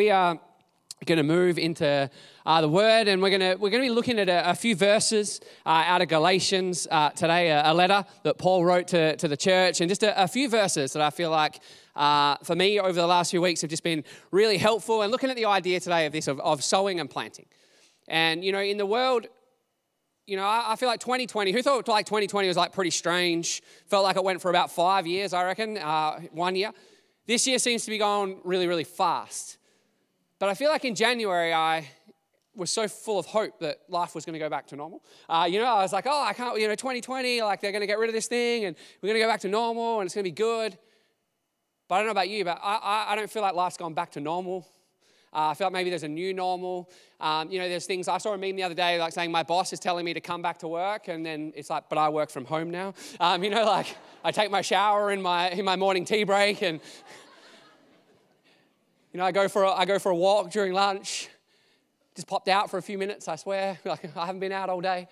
We are going to move into uh, the Word, and we're going to we're going to be looking at a, a few verses uh, out of Galatians uh, today, a, a, letter that Paul wrote to, to the church, and just a, a few verses that I feel like. Uh, for me, over the last few weeks, have just been really helpful. And looking at the idea today of this, of, of sowing and planting. And, you know, in the world, you know, I, I, feel like 2020, who thought like 2020 was like pretty strange? Felt like it went for about five years, I reckon, uh, one year. This year seems to be going really, really fast. But I feel like in January, I was so full of hope that life was going to go back to normal. Uh, you know, I was like, oh, I can't, you know, 2020, like they're going to get rid of this thing and we're going to go back to normal and it's going to be good. But I don't know about you, but I, I, I don't feel like life's gone back to normal. Uh, I feel like maybe there's a new normal. Um, you know, there's things, I saw a meme the other day like saying my boss is telling me to come back to work, and then it's like, but I work from home now. Um, you know, like I take my shower in my, in my morning tea break, and you know, I go for a, I go for a walk during lunch. Just popped out for a few minutes, I swear. Like I haven't been out all day.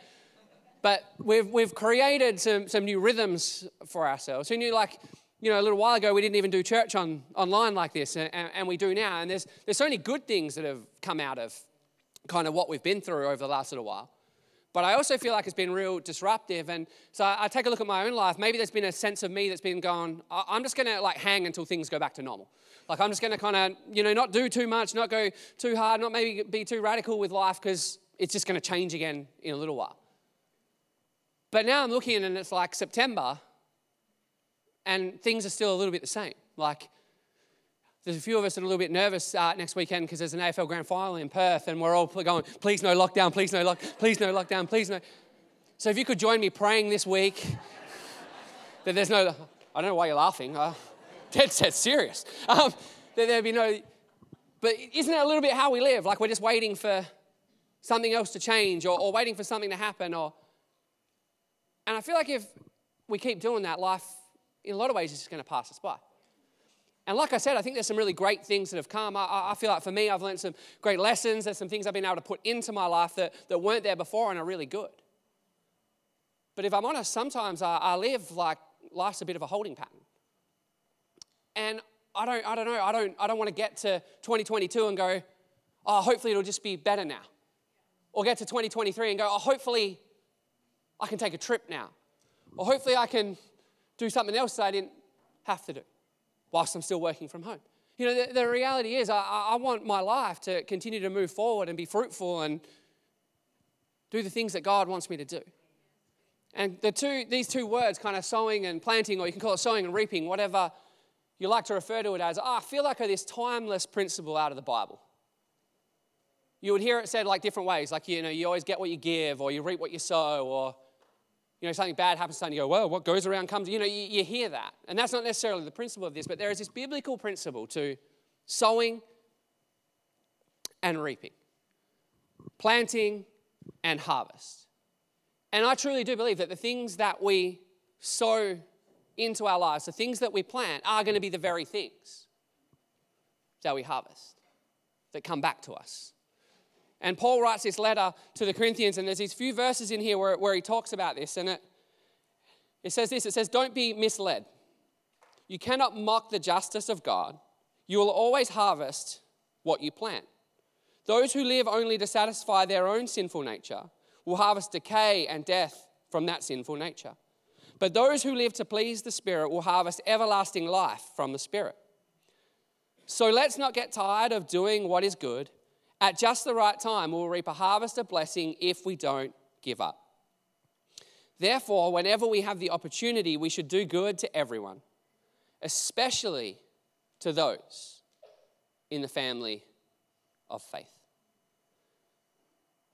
But we've, we've created some, some new rhythms for ourselves. Who knew, like, you know, a little while ago, we didn't even do church on, online like this, and, and we do now. And there's, there's so many good things that have come out of kind of what we've been through over the last little while. But I also feel like it's been real disruptive. And so I, take a look at my own life. Maybe there's been a sense of me that's been going, I'm just going to like hang until things go back to normal. Like I'm just going to kind of, you know, not do too much, not go too hard, not maybe be too radical with life because it's just going to change again in a little while. But now I'm looking and it's like September and things are still a little bit the same. Like there's a few of us that are a little bit nervous uh, next weekend because there's an AFL grand final in Perth and we're all going, please no lockdown, please no lock, please no lockdown, please no. So if you could join me praying this week that there's no, I don't know why you're laughing. Uh, dead set serious. Um, that there'd be no, but isn't it a little bit how we live? Like we're just waiting for something else to change or, or waiting for something to happen or, and I feel like if we keep doing that, life in a lot of ways is just going to pass us by. And like I said, I think there's some really great things that have come. I, I, feel like for me, I've learned some great lessons. There's some things I've been able to put into my life that, that weren't there before and are really good. But if I'm honest, sometimes I, I live like life's a bit of a holding pattern. And I don't, I don't know, I don't, I don't want to get to 2022 and go, oh, hopefully it'll just be better now. Or get to 2023 and go, oh, hopefully I can take a trip now. Or hopefully I can do something else that I didn't have to do whilst I'm still working from home. You know, the, the reality is, I, I want my life to continue to move forward and be fruitful and do the things that God wants me to do. And the two, these two words, kind of sowing and planting, or you can call it sowing and reaping, whatever you like to refer to it as, oh, I feel like this timeless principle out of the Bible. You would hear it said like different ways, like, you know, you always get what you give, or you reap what you sow, or, you know, something bad happens to you, go, well, what goes around comes, you know, you, you hear that. And that's not necessarily the principle of this, but there is this biblical principle to sowing and reaping, planting and harvest. And I truly do believe that the things that we sow into our lives, the things that we plant, are going to be the very things that we harvest, that come back to us. And Paul writes this letter to the Corinthians, and there's these few verses in here where, where he talks about this. And it, it says this it says, Don't be misled. You cannot mock the justice of God. You will always harvest what you plant. Those who live only to satisfy their own sinful nature will harvest decay and death from that sinful nature. But those who live to please the Spirit will harvest everlasting life from the Spirit. So let's not get tired of doing what is good. At just the right time, we'll reap a harvest of blessing if we don't give up. Therefore, whenever we have the opportunity, we should do good to everyone, especially to those in the family of faith.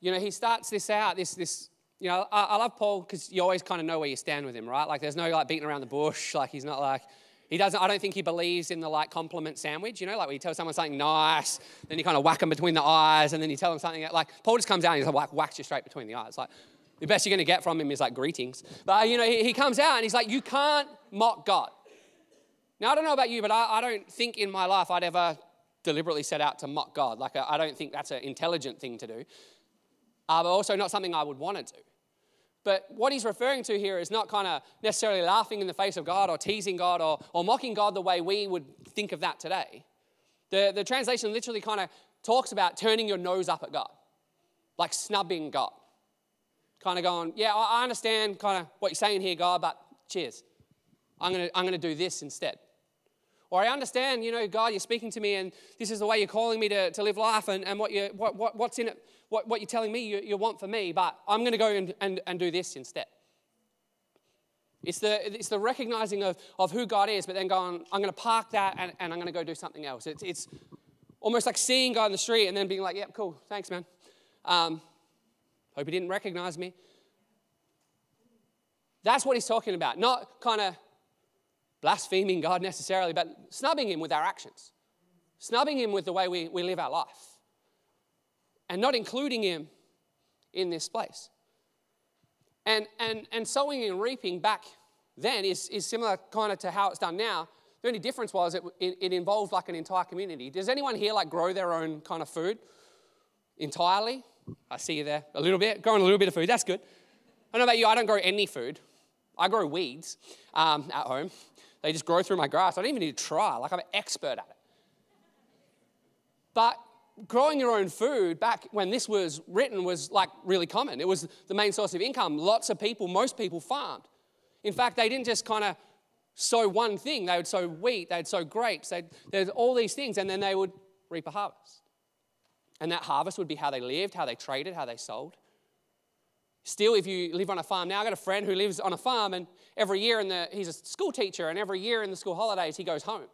You know, he starts this out, this, this you know, I, I love Paul because you always kind of know where you stand with him, right? Like, there's no like beating around the bush. Like, he's not like, he doesn't, I don't think he believes in the like compliment sandwich, you know, like when you tell someone something nice, then you kind of whack them between the eyes, and then you tell them something like, Paul just comes out and he's like, whacks you straight between the eyes. Like, the best you're going to get from him is like greetings. But, you know, he, he, comes out and he's like, you can't mock God. Now, I don't know about you, but I, I don't think in my life I'd ever deliberately set out to mock God. Like, I, I don't think that's an intelligent thing to do, uh, but also not something I would want to do. But what he's referring to here is not kind of necessarily laughing in the face of God or teasing God or, or mocking God the way we would think of that today. The, the translation literally kind of talks about turning your nose up at God, like snubbing God. Kind of going, yeah, I understand kind of what you're saying here, God, but cheers. I'm going to I'm to do this instead. Or I understand, you know, God, you're speaking to me and this is the way you're calling me to, to live life and, and what, you, what, what, what's in it, what, what you're telling me you, you want for me, but I'm going to go and, and, and do this instead. It's the, it's the recognizing of, of who God is, but then going, I'm going to park that and, and I'm going to go do something else. It's, it's almost like seeing God in the street and then being like, yep, cool, thanks, man. Um, hope he didn't recognize me. That's what he's talking about. Not kind of blaspheming God necessarily, but snubbing Him with our actions, snubbing Him with the way we, we live our life, and not including Him in this place. And, and, and sowing and reaping back then is, is similar kind of to how it's done now. The only difference was it, it, it involved like an entire community. Does anyone here like grow their own kind of food entirely? I see you there a little bit, growing a little bit of food. That's good. I don't know about you, I don't grow any food. I grow weeds um, at home. They just grow through my grass. I don't even need to try. Like I'm an expert at it. But growing your own food back when this was written was like really common. It was the main source of income. Lots of people, most people farmed. In fact, they didn't just kind of sow one thing. They would sow wheat, they'd sow grapes, they'd, there's all these things, and then they would reap a harvest. And that harvest would be how they lived, how they traded, how they sold. Still, if you live on a farm now, I've got a friend who lives on a farm, and every year in the, he's a school teacher, and every year in the school holidays, he goes home.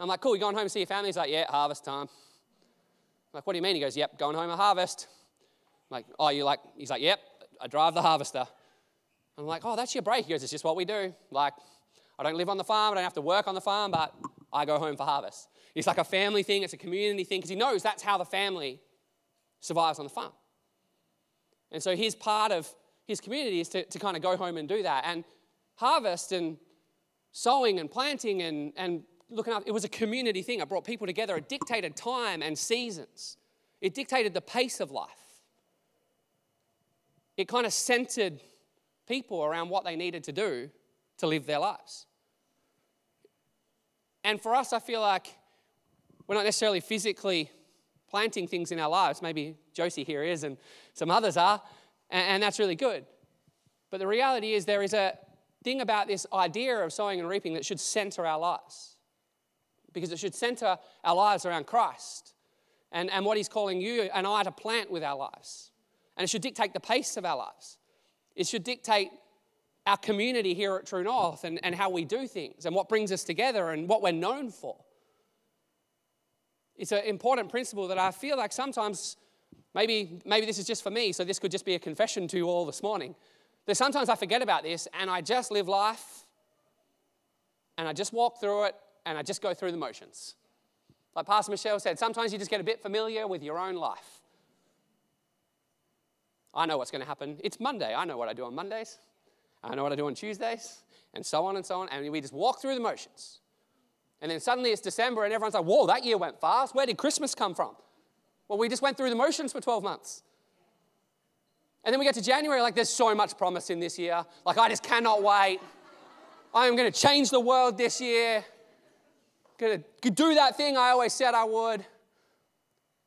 I'm like, cool, you going home to see your family? He's like, yeah, harvest time. I'm like, what do you mean? He goes, yep, going home at harvest. I'm like, oh, you like, he's like, yep, I drive the harvester. I'm like, oh, that's your break. He goes, it's just what we do. Like, I don't live on the farm, I don't have to work on the farm, but I go home for harvest. It's like a family thing, it's a community thing, because he knows that's how the family survives on the farm. And so his part of his community is to, to kind of go home and do that. And harvest and sowing and planting and, and looking up, it was a community thing. It brought people together. It dictated time and seasons, it dictated the pace of life. It kind of centered people around what they needed to do to live their lives. And for us, I feel like we're not necessarily physically planting things in our lives. Maybe Josie here is, and some others are, and that's really good. But the reality is, there is a thing about this idea of sowing and reaping that should center our lives. Because it should center our lives around Christ and, and what He's calling you and I to plant with our lives. And it should dictate the pace of our lives. It should dictate our community here at True North and, and how we do things and what brings us together and what we're known for. It's an important principle that I feel like sometimes, maybe, maybe this is just for me, so this could just be a confession to you all this morning. That sometimes I forget about this and I just live life and I just walk through it and I just go through the motions. Like Pastor Michelle said, sometimes you just get a bit familiar with your own life. I know what's going to happen. It's Monday. I know what I do on Mondays. I know what I do on Tuesdays, and so on and so on. And we just walk through the motions. And then suddenly it's December and everyone's like, whoa, that year went fast. Where did Christmas come from? Well, we just went through the motions for 12 months. And then we get to January, like, there's so much promise in this year. Like, I just cannot wait. I am going to change the world this year. To do that thing I always said I would.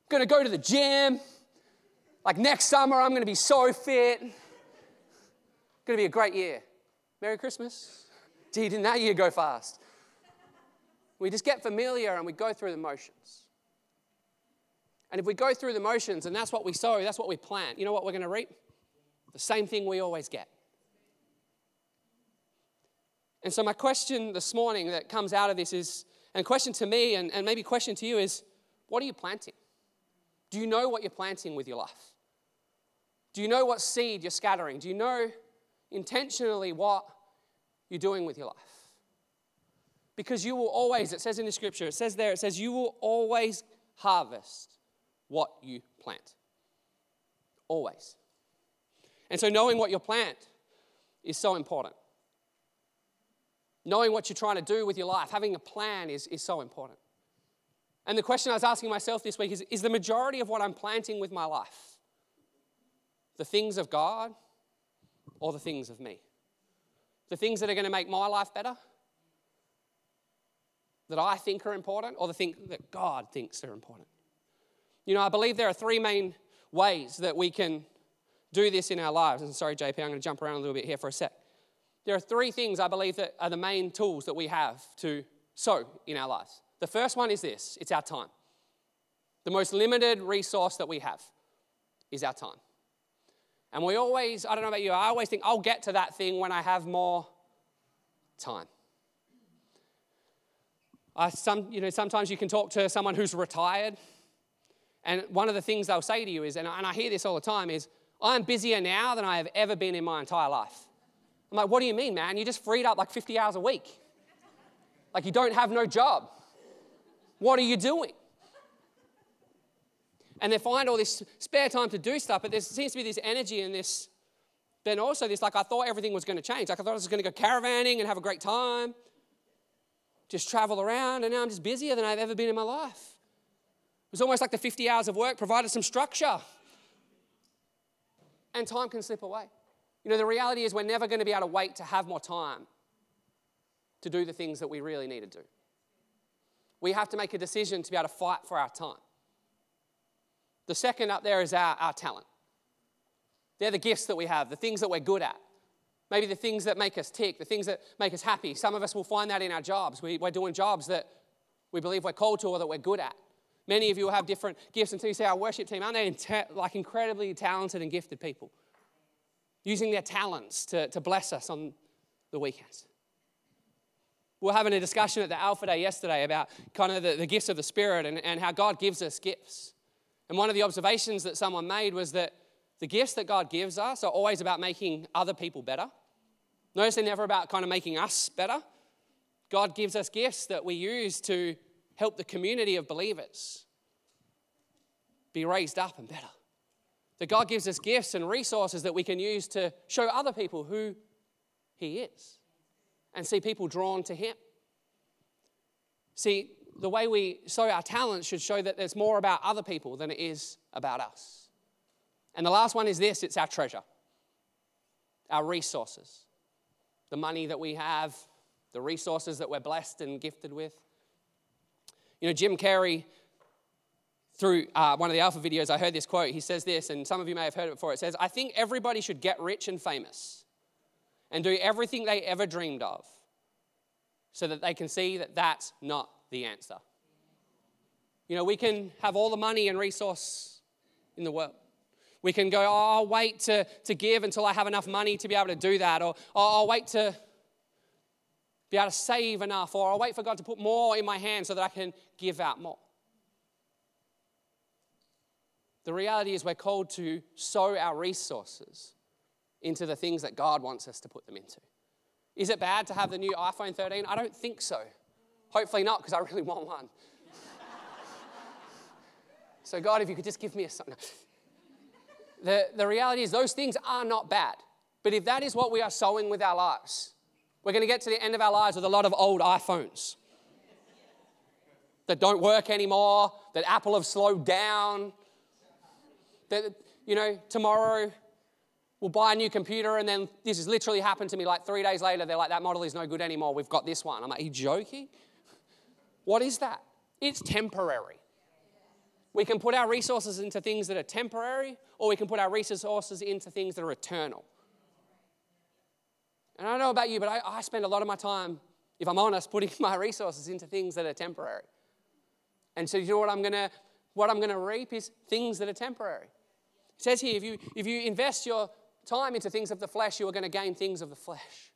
To go to the gym. Like, next summer, I'm to be so fit. To be a great year. Merry Christmas. Gee, didn't that year go fast? We just get familiar and we go through the motions. And if we go through the motions and that's what we sow, that's what we plant, you know what we're going to reap? The same thing we always get. And so, my question this morning that comes out of this is, and question to me, and, and maybe question to you is, what are you planting? Do you know what you're planting with your life? Do you know what seed you're scattering? Do you know intentionally what you're doing with your life? Because you will always, it says in the scripture, it says there, it says, you will always harvest what you plant. Always. And so knowing what you plant is so important. Knowing what you're trying to do with your life, having a plan is, is so important. And the question I was asking myself this week is Is the majority of what I'm planting with my life the things of God or the things of me? The things that are going to make my life better that I think are important or the things that God thinks are important? You know, I believe there are three main ways that we can do this in our lives. And sorry, JP, I'm going to jump around a little bit here for a sec. There are three things I believe that are the main tools that we have to sow in our lives. The first one is this it's our time. The most limited resource that we have is our time. And we always, I don't know about you, I always think I'll get to that thing when I have more time. I, some, you know, sometimes you can talk to someone who's retired, and one of the things they'll say to you is, and I hear this all the time, is, I'm busier now than I have ever been in my entire life. I'm like, what do you mean, man? You just freed up like 50 hours a week. Like you don't have no job. What are you doing? And they find all this spare time to do stuff, but there seems to be this energy and this, then also this, like I thought everything was going to change. Like I thought I was going to go caravanning and have a great time, just travel around, and now I'm just busier than I've ever been in my life. It was almost like the 50 hours of work provided some structure. And time can slip away. You know, the reality is we're never going to be able to wait to have more time to do the things that we really need to do. We have to make a decision to be able to fight for our time. The second up there is our, our talent. They're the gifts that we have, the things that we're good at. Maybe the things that make us tick, the things that make us happy. Some of us will find that in our jobs. We, are doing jobs that we believe we're called to or that we're good at. Many of you will have different gifts until you see our worship team. Aren't they like incredibly talented and gifted people? Using their talents to, to bless us on the weekends. We are having a discussion at the Alpha Day yesterday about kind of the, the gifts of the Spirit and, and how God gives us gifts. And one of the observations that someone made was that the gifts that God gives us are always about making other people better. Notice they're never about kind of making us better. God gives us gifts that we use to help the community of believers be raised up and better. That God gives us gifts and resources that we can use to show other people who He is and see people drawn to Him. See, the way we sow our talents should show that there's more about other people than it is about us. And the last one is this it's our treasure, our resources, the money that we have, the resources that we're blessed and gifted with. You know, Jim Carrey through uh, one of the Alpha videos, I heard this quote. He says this, and some of you may have heard it before. It says, I think everybody should get rich and famous and do everything they ever dreamed of so that they can see that that's not the answer. You know, we can have all the money and resource in the world. We can go, oh, I'll wait to, to give until I have enough money to be able to do that, or oh, I'll wait to be able to save enough, or I'll wait for God to put more in my hand so that I can give out more. The reality is, we're called to sow our resources into the things that God wants us to put them into. Is it bad to have the new iPhone 13? I don't think so. Hopefully not, because I really want one. so, God, if you could just give me a son. The, the reality is, those things are not bad. But if that is what we are sowing with our lives, we're going to get to the end of our lives with a lot of old iPhones that don't work anymore, that Apple have slowed down, that, you know, tomorrow we'll buy a new computer and then this has literally happened to me like three days later. They're like, that model is no good anymore. We've got this one. I'm like, are you joking? What is that? It's temporary. We can put our resources into things that are temporary, or we can put our resources into things that are eternal. And I don't know about you, but I, I spend a lot of my time, if I'm honest, putting my resources into things that are temporary. And so you know what I'm gonna what I'm gonna reap is things that are temporary. It says here if you, if you invest your time into things of the flesh, you are going to gain things of the flesh.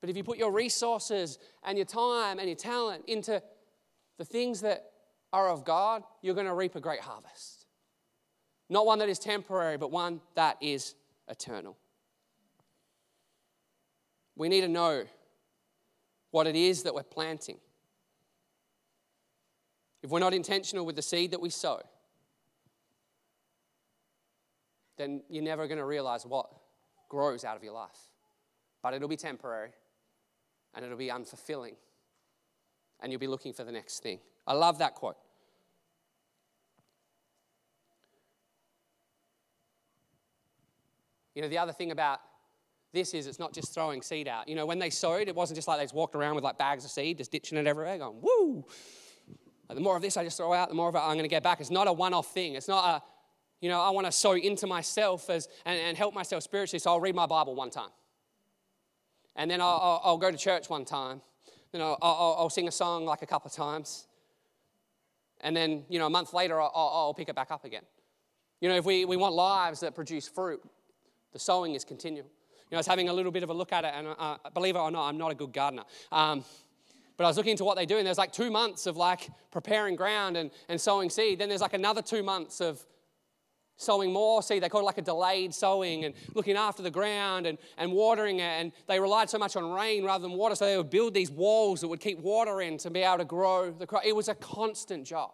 But if you put your resources and your time and your talent into the things that are of God, you're going to reap a great harvest. Not one that is temporary, but one that is eternal. We need to know what it is that we're planting. If we're not intentional with the seed that we sow, then you're never going to realize what grows out of your life. But it'll be temporary and it'll be unfulfilling. And you'll be looking for the next thing. I love that quote. You know, the other thing about this is it's not just throwing seed out. You know, when they sowed, it wasn't just like they just walked around with like bags of seed, just ditching it everywhere, going, woo. Like the more of this I just throw out, the more of it I'm going to get back. It's not a one off thing. It's not a, you know, I want to sow into myself as, and, and help myself spiritually, so I'll read my Bible one time. And then I'll, I'll, I'll go to church one time. Then I'll, I'll, I'll, sing a song like a couple of times. And then, you know, a month later, I'll, I'll pick it back up again. You know, if we, we want lives that produce fruit, the sowing is continual. You know, I was having a little bit of a look at it, and uh, believe it or not, I'm not a good gardener. Um, but I was looking into what they do, and there's like two months of like preparing ground and, and sowing seed. Then there's like another two months of sowing more seed. They call it like a delayed sowing and looking after the ground and, and watering it. And they relied so much on rain rather than water, so they would build these walls that would keep water in to be able to grow the crop. It was a constant job.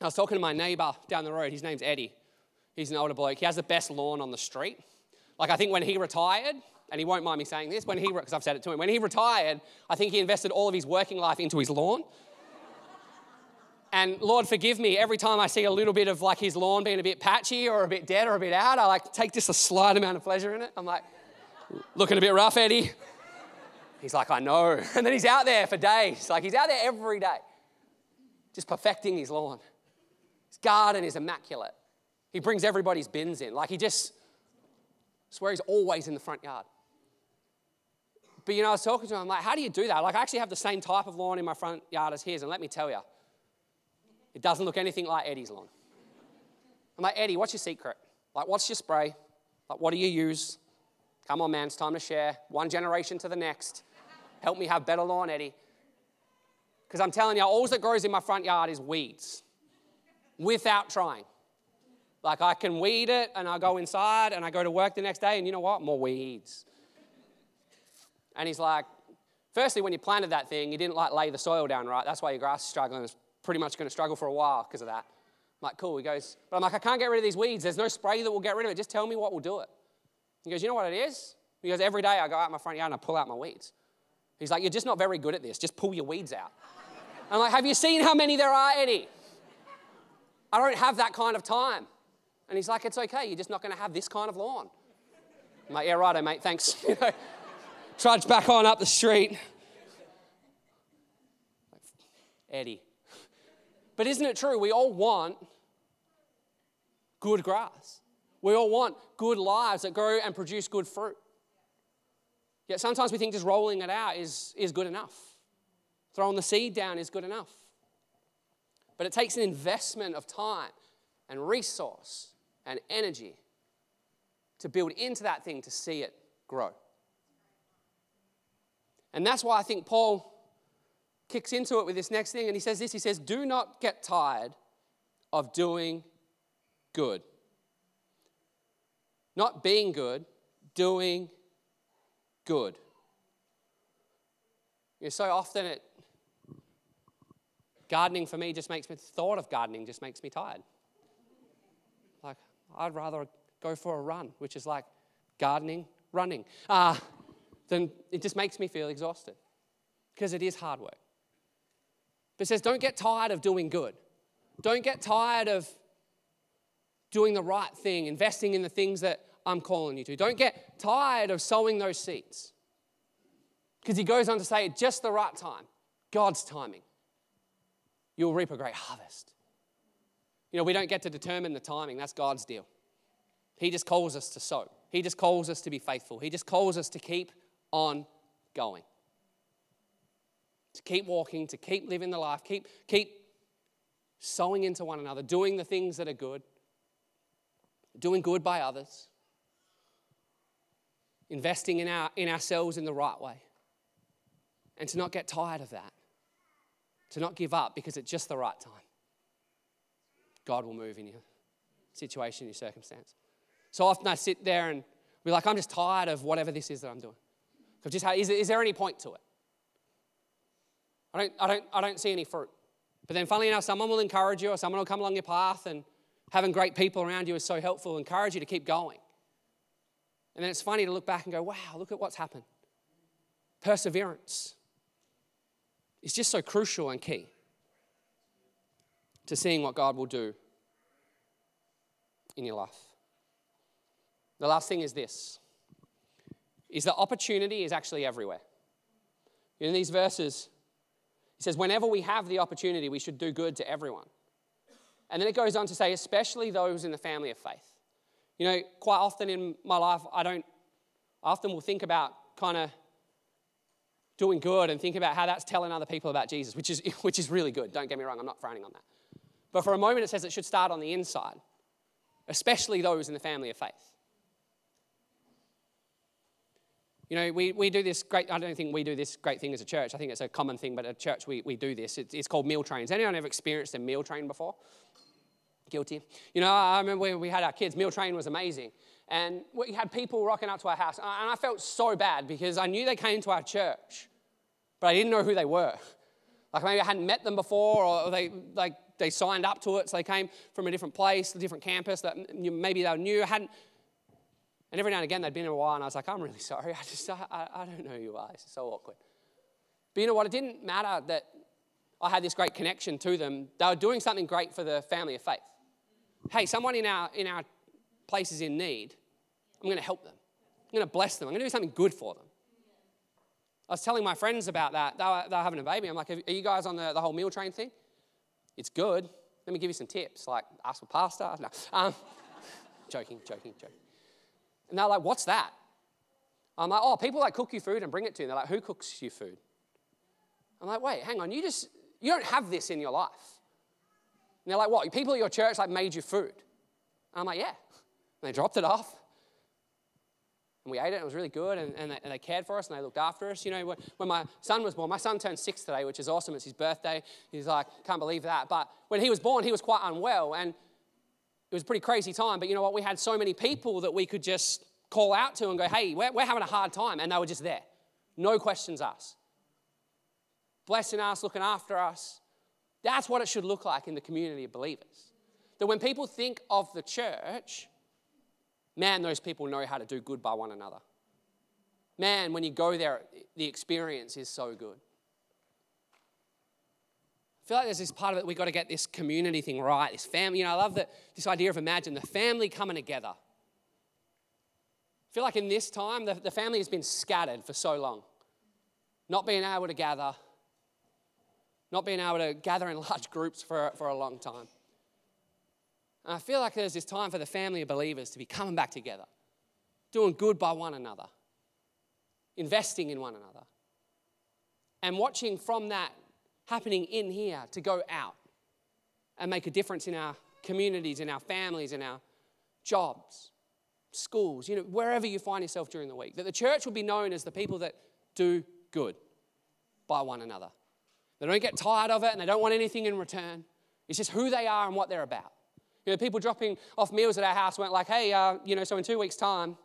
I was talking to my neighbor down the road. His name's Eddie. He's an older bloke. He has the best lawn on the street. Like, I think when he retired, and he won't mind me saying this, when he, because I've said it to him, when he retired, I think he invested all of his working life into his lawn. And Lord, forgive me, every time I see a little bit of like his lawn being a bit patchy or a bit dead or a bit out, I like take just a slight amount of pleasure in it. I'm like, looking a bit rough, Eddie. He's like, I know. And then he's out there for days. Like, he's out there every day, just perfecting his lawn. His garden is immaculate. He brings everybody's bins in. Like, he just, I swear he's always in the front yard. But you know, I was talking to him, I'm like, how do you do that? Like, I actually have the same type of lawn in my front yard as his, and let me tell you, it doesn't look anything like Eddie's lawn. I'm like, Eddie, what's your secret? Like, what's your spray? Like, what do you use? Come on, man, it's time to share. One generation to the next. Help me have better lawn, Eddie. Because I'm telling you, all that grows in my front yard is weeds without trying. Like I can weed it and I go inside and I go to work the next day and you know what? More weeds. And he's like, firstly, when you planted that thing, you didn't like lay the soil down right. That's why your grass is struggling. Pretty much going to struggle for a while because of that. I'm like, cool. He goes, but I'm like, I can't get rid of these weeds. There's no spray that will get rid of it. Just tell me what will do it. He goes, you know what it is? He goes, every day I go out my front yard and I pull out my weeds. He's like, you're just not very good at this. Just pull your weeds out. I'm like, have you seen how many there are, Eddie? I don't have that kind of time. And he's like, It's okay, you're just not going to have this kind of lawn. I'm like, Yeah, righto, mate, thanks. Trudge back on up the street. Eddie. But isn't it true? We all want good grass. We all want good lives that grow and produce good fruit. Yet sometimes we think just rolling it out is, is good enough. Throwing the seed down is good enough. But it takes an investment of time and resource and energy to build into that thing to see it grow. And that's why I think Paul kicks into it with this next thing. And he says this he says, Do not get tired of doing good. Not being good, doing good. You know, so often it gardening for me just makes me thought of gardening just makes me tired. Like, I'd rather go for a run, which is like gardening, running. Uh, then it just makes me feel exhausted because it is hard work. But says, don't get tired of doing good. Don't get tired of doing the right thing, investing in the things that I'm calling you to. Don't get tired of sowing those seeds. Because he goes on to say, at just the right time, God's timing, you'll reap a great harvest. You know, we don't get to determine the timing, that's God's deal. He just calls us to sow, He just calls us to be faithful, He just calls us to keep on going. To keep walking, to keep living the life, keep, keep sowing into one another, doing the things that are good, doing good by others, investing in, our, in ourselves in the right way, and to not get tired of that, to not give up because it's just the right time. God will move in your situation, your circumstance. So often I sit there and be like, I'm just tired of whatever this is that I'm doing. I've just had, is, is there any point to it? I don't, I, don't, I don't see any fruit. But then, funnily enough, someone will encourage you or someone will come along your path, and having great people around you is so helpful, encourage you to keep going. And then it's funny to look back and go, wow, look at what's happened. Perseverance is just so crucial and key to seeing what God will do in your life. The last thing is this is that opportunity is actually everywhere. In these verses, he says, whenever we have the opportunity, we should do good to everyone. And then it goes on to say, especially those in the family of faith. You know, quite often in my life, I don't, I often will think about kind of doing good and think about how that's telling other people about Jesus, which is, which is really good. Don't get me wrong, I'm not frowning on that. But for a moment, it says it should start on the inside, especially those in the family of faith. You know, we, we do this great, I don't think we do this great thing as a church. I think it's a common thing, but at church we, we do this. It's, it's called meal trains. Anyone ever experienced a meal train before? Guilty. You know, I remember when we had our kids, meal train was amazing. And we had people rocking up to our house. And I felt so bad because I knew they came to our church, but I didn't know who they were. Like maybe I hadn't met them before, or they, like, they signed up to it, so they came from a different place, a different campus that maybe they knew. I hadn't, and every now and again, they'd been in a while, and I was like, I'm really sorry. I just, I, I don't know who you are. It's so awkward. But you know what? It didn't matter that I had this great connection to them. They were doing something great for the family of faith. Hey, someone in our, in our place is in need. I'm going to help them. I'm going to bless them. I'm going to do something good for them. I was telling my friends about that. They were, they were having a baby. I'm like, are you guys on the, the whole meal train thing? It's good. Let me give you some tips, like ask for pasta. No. Um, joking, joking, joking. And they're like, what's that? I'm like, oh, people like cook you food and bring it to you. And they're like, who cooks you food? I'm like, wait, hang on, you just, you don't have this in your life. And they're like, what, people at your church like made you food? And I'm like, yeah. And they dropped it off. And we ate it, and it was really good, and, and, they, and they cared for us, and they looked after us. You know, when, when my son was born, my son turned six today, which is awesome. It's his birthday. He's like, can't believe that. But when he was born, he was quite unwell, and it was a pretty crazy time, but you know what? We had so many people that we could just call out to and go, hey, we're, we're having a hard time. And they were just there. No questions asked. Blessing us, looking after us. That's what it should look like in the community of believers. That when people think of the church, man, those people know how to do good by one another. Man, when you go there, the experience is so good feel like there's this part of it, we've got to get this community thing right, this family. You know, I love that, this idea of imagine the family coming together. I feel like in this time, the, the family has been scattered for so long. Not being able to gather, not being able to gather in large groups for, for a long time. And I feel like there's this time for the family of believers to be coming back together, doing good by one another, investing in one another, and watching from that happening in here to go out and make a difference in our communities, in our families, in our jobs, schools, you know, wherever you find yourself during the week. That the church will be known as the people that do good by one another. They don't get tired of it and they don't want anything in return. It's just who they are and what they're about. You know, people dropping off meals at our house went like, hey, uh, you know, so in two weeks' time,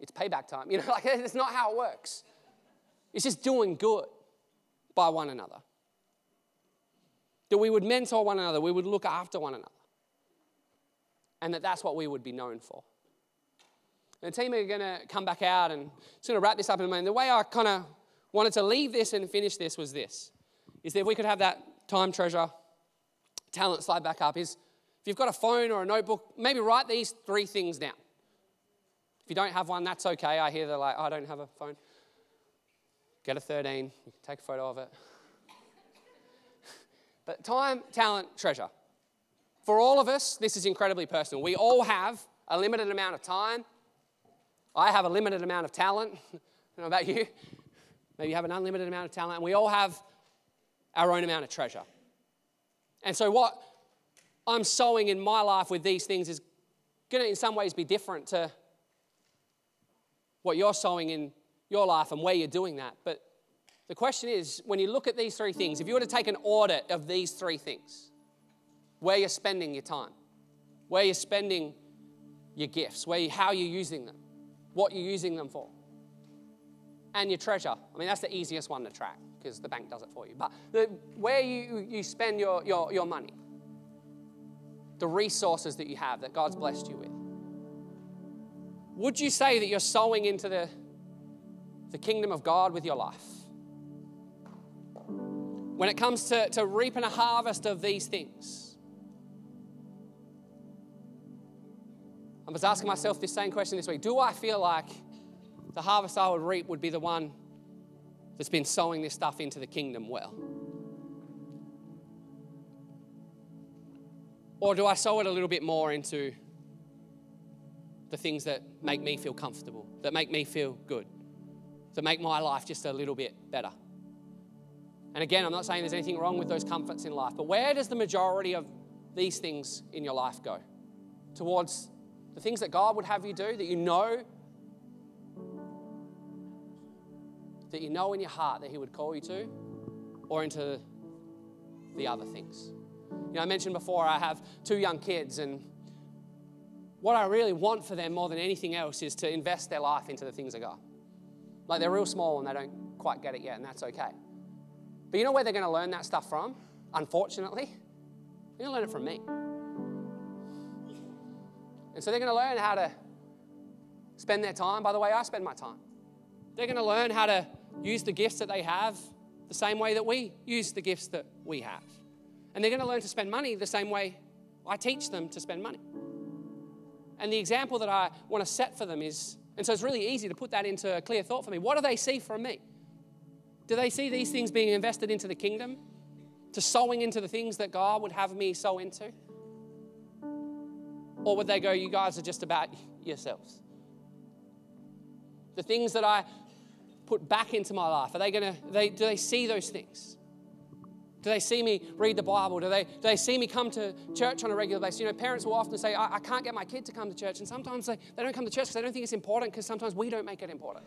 it's payback time. You know, like it's not how it works. It's just doing good by one another. That we would mentor one another, we would look after one another. And that that's what we would be known for. And the team are going to come back out and it's going to wrap this up in a moment. The way I kind of wanted to leave this and finish this was this is that if we could have that time treasure talent slide back up is if you've got a phone or a notebook maybe write these three things down if you don't have one that's okay i hear they're like oh, i don't have a phone Get a 13, you can take a photo of it. but time, talent, treasure. For all of us, this is incredibly personal. We all have a limited amount of time. I have a limited amount of talent. I don't know about you. Maybe you have an unlimited amount of talent. And we all have our own amount of treasure. And so, what I'm sowing in my life with these things is going to, in some ways, be different to what you're sowing in your life and where you're doing that. But the question is when you look at these three things, if you were to take an audit of these three things, where you're spending your time, where you're spending your gifts, where you, how you're using them, what you're using them for, and your treasure. I mean, that's the easiest one to track because the bank does it for you. But the, where you, you spend your, your, your money, the resources that you have that God's blessed you with, would you say that you're sowing into the the kingdom of God with your life. When it comes to, to reaping a harvest of these things, I was asking myself this same question this week Do I feel like the harvest I would reap would be the one that's been sowing this stuff into the kingdom well? Or do I sow it a little bit more into the things that make me feel comfortable, that make me feel good, that make my life just a little bit better? And again, I'm not saying there's anything wrong with those comforts in life, but where does the majority of these things in your life go? Towards the things that God would have you do, that you know, that you know in your heart that He would call you to, or into the other things? You know, I mentioned before I have two young kids, and what I really want for them more than anything else is to invest their life into the things of God. Like they're real small and they don't quite get it yet, and that's okay. But you know where they're going to learn that stuff from? Unfortunately, they're going to learn it from me. And so they're going to learn how to spend their time by the way I spend my time. They're going to learn how to use the gifts that they have the same way that we use the gifts that we have. And they're going to learn to spend money the same way I teach them to spend money. And the example that I want to set for them is, and so it's really easy to put that into a clear thought for me. What do they see from me? Do they see these things being invested into the kingdom? To sowing into the things that God would have me sow into? Or would they go, you guys are just about yourselves? The things that I put back into my life, are they gonna, they, do they see those things? Do they see me read the Bible? Do they, do they see me come to church on a regular basis? You know, parents will often say, I, I can't get my kid to come to church. And sometimes they, they don't come to church because they don't think it's important because sometimes we don't make it important.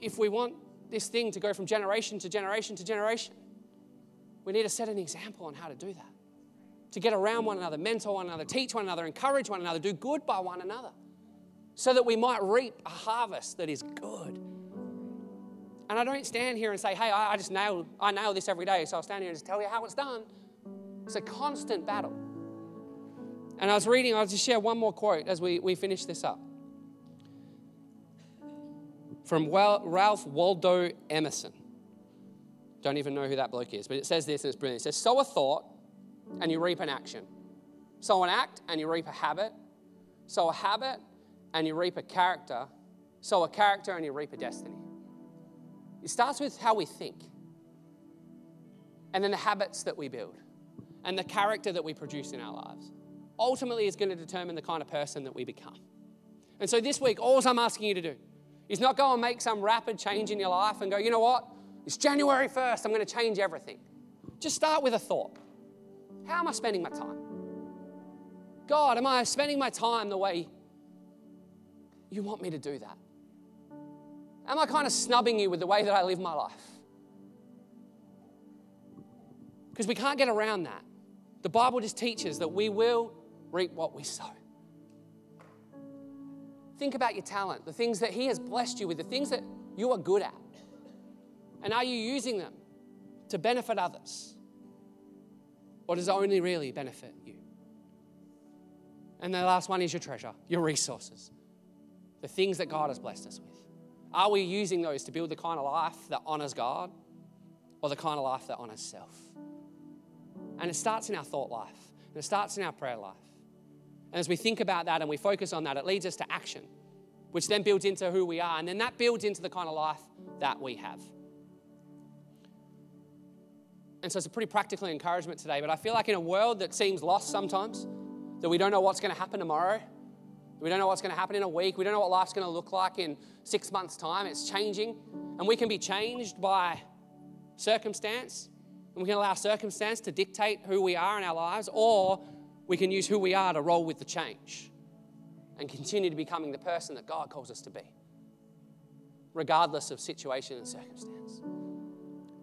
if we want this thing to go from generation to generation to generation, we need to set an example on how to do that. To get around one another, mentor one another, teach one another, encourage one another, do good by one another, so that we might reap a harvest that is good. And I don't stand here and say, hey, I, just nail, I nail this every day, so I'll stand here and just tell you how it's done. It's a constant battle. And I was reading, I'll just share one more quote as we, we finish this up from Ralph Waldo Emerson. Don't even know who that bloke is, but it says this and it's brilliant. It says, Sow a thought and you reap an action. Sow an act and you reap a habit. Sow a habit and you reap a character. Sow a character and you reap a destiny. It starts with how we think, and then the habits that we build, and the character that we produce in our lives. Ultimately, is going to determine the kind of person that we become. And so this week, all I'm asking you to do He's not going to make some rapid change in your life and go, you know what? It's January 1st, I'm going to change everything. Just start with a thought How am I spending my time? God, am I spending my time the way you want me to do that? Am I kind of snubbing you with the way that I live my life? Because we can't get around that. The Bible just teaches that we will reap what we sow. Think about your talent, the things that He has blessed you with, the things that you are good at. And are you using them to benefit others? Or does it only really benefit you? And the last one is your treasure, your resources, the things that God has blessed us with. Are we using those to build the kind of life that honors God or the kind of life that honors self? And it starts in our thought life, and it starts in our prayer life. And as we think about that and we focus on that, it leads us to action, which then builds into who we are. And then that builds into the kind of life that we have. And so it's a pretty practical encouragement today. But I feel like in a world that seems lost sometimes, that we don't know what's going to happen tomorrow, we don't know what's going to happen in a week, we don't know what life's going to look like in six months' time, it's changing. And we can be changed by circumstance, and we can allow circumstance to dictate who we are in our lives, or we can use who we are to roll with the change and continue to becoming the person that God calls us to be, regardless of situation and circumstance.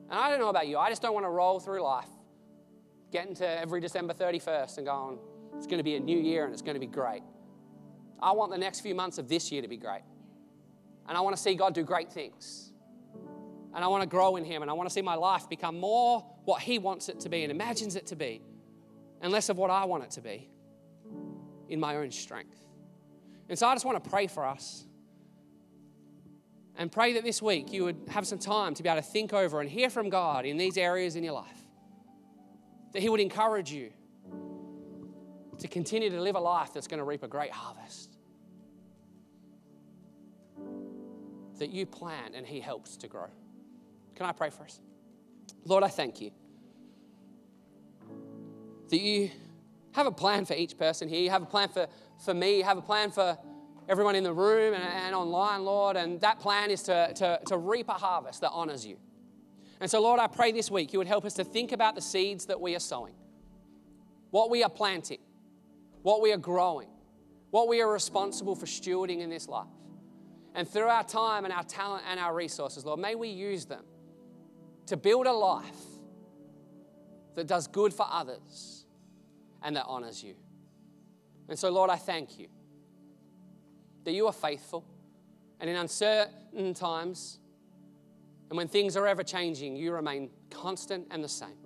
And I don't know about you, I just don't want to roll through life, getting to every December 31st and going, it's going to be a new year and it's going to be great. I want the next few months of this year to be great. And I want to see God do great things. And I want to grow in Him and I want to see my life become more what He wants it to be and imagines it to be and less of what I want it to be in my own strength. And so I just want to pray for us and pray that this week you would have some time to be able to think over and hear from God in these areas in your life. That He would encourage you to continue to live a life that's going to reap a great harvest. That you plant and He helps to grow. Can I pray for us? Lord, I thank you that you have a plan for each person here. You have a plan for, for me. You have a plan for everyone in the room and, and online, Lord. And that plan is to, to, to reap a harvest that honors you. And so, Lord, I pray this week you would help us to think about the seeds that we are sowing, what we are planting, what we are growing, what we are responsible for stewarding in this life. And through our time and our talent and our resources, Lord, may we use them to build a life that does good for others and that honors you. And so, Lord, I thank you that you are faithful and in uncertain times and when things are ever changing, you remain constant and the same.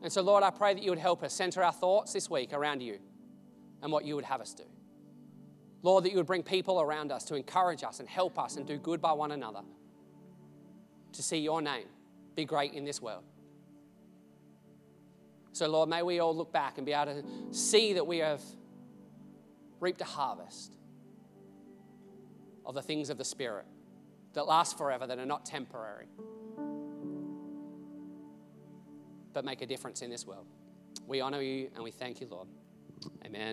And so, Lord, I pray that you would help us center our thoughts this week around you and what you would have us do. Lord, that you would bring people around us to encourage us and help us and do good by one another to see your name be great in this world. So, Lord, may we all look back and be able to see that we have reaped a harvest of the things of the Spirit that last forever, that are not temporary, but make a difference in this world. We honor you and we thank you, Lord. Amen.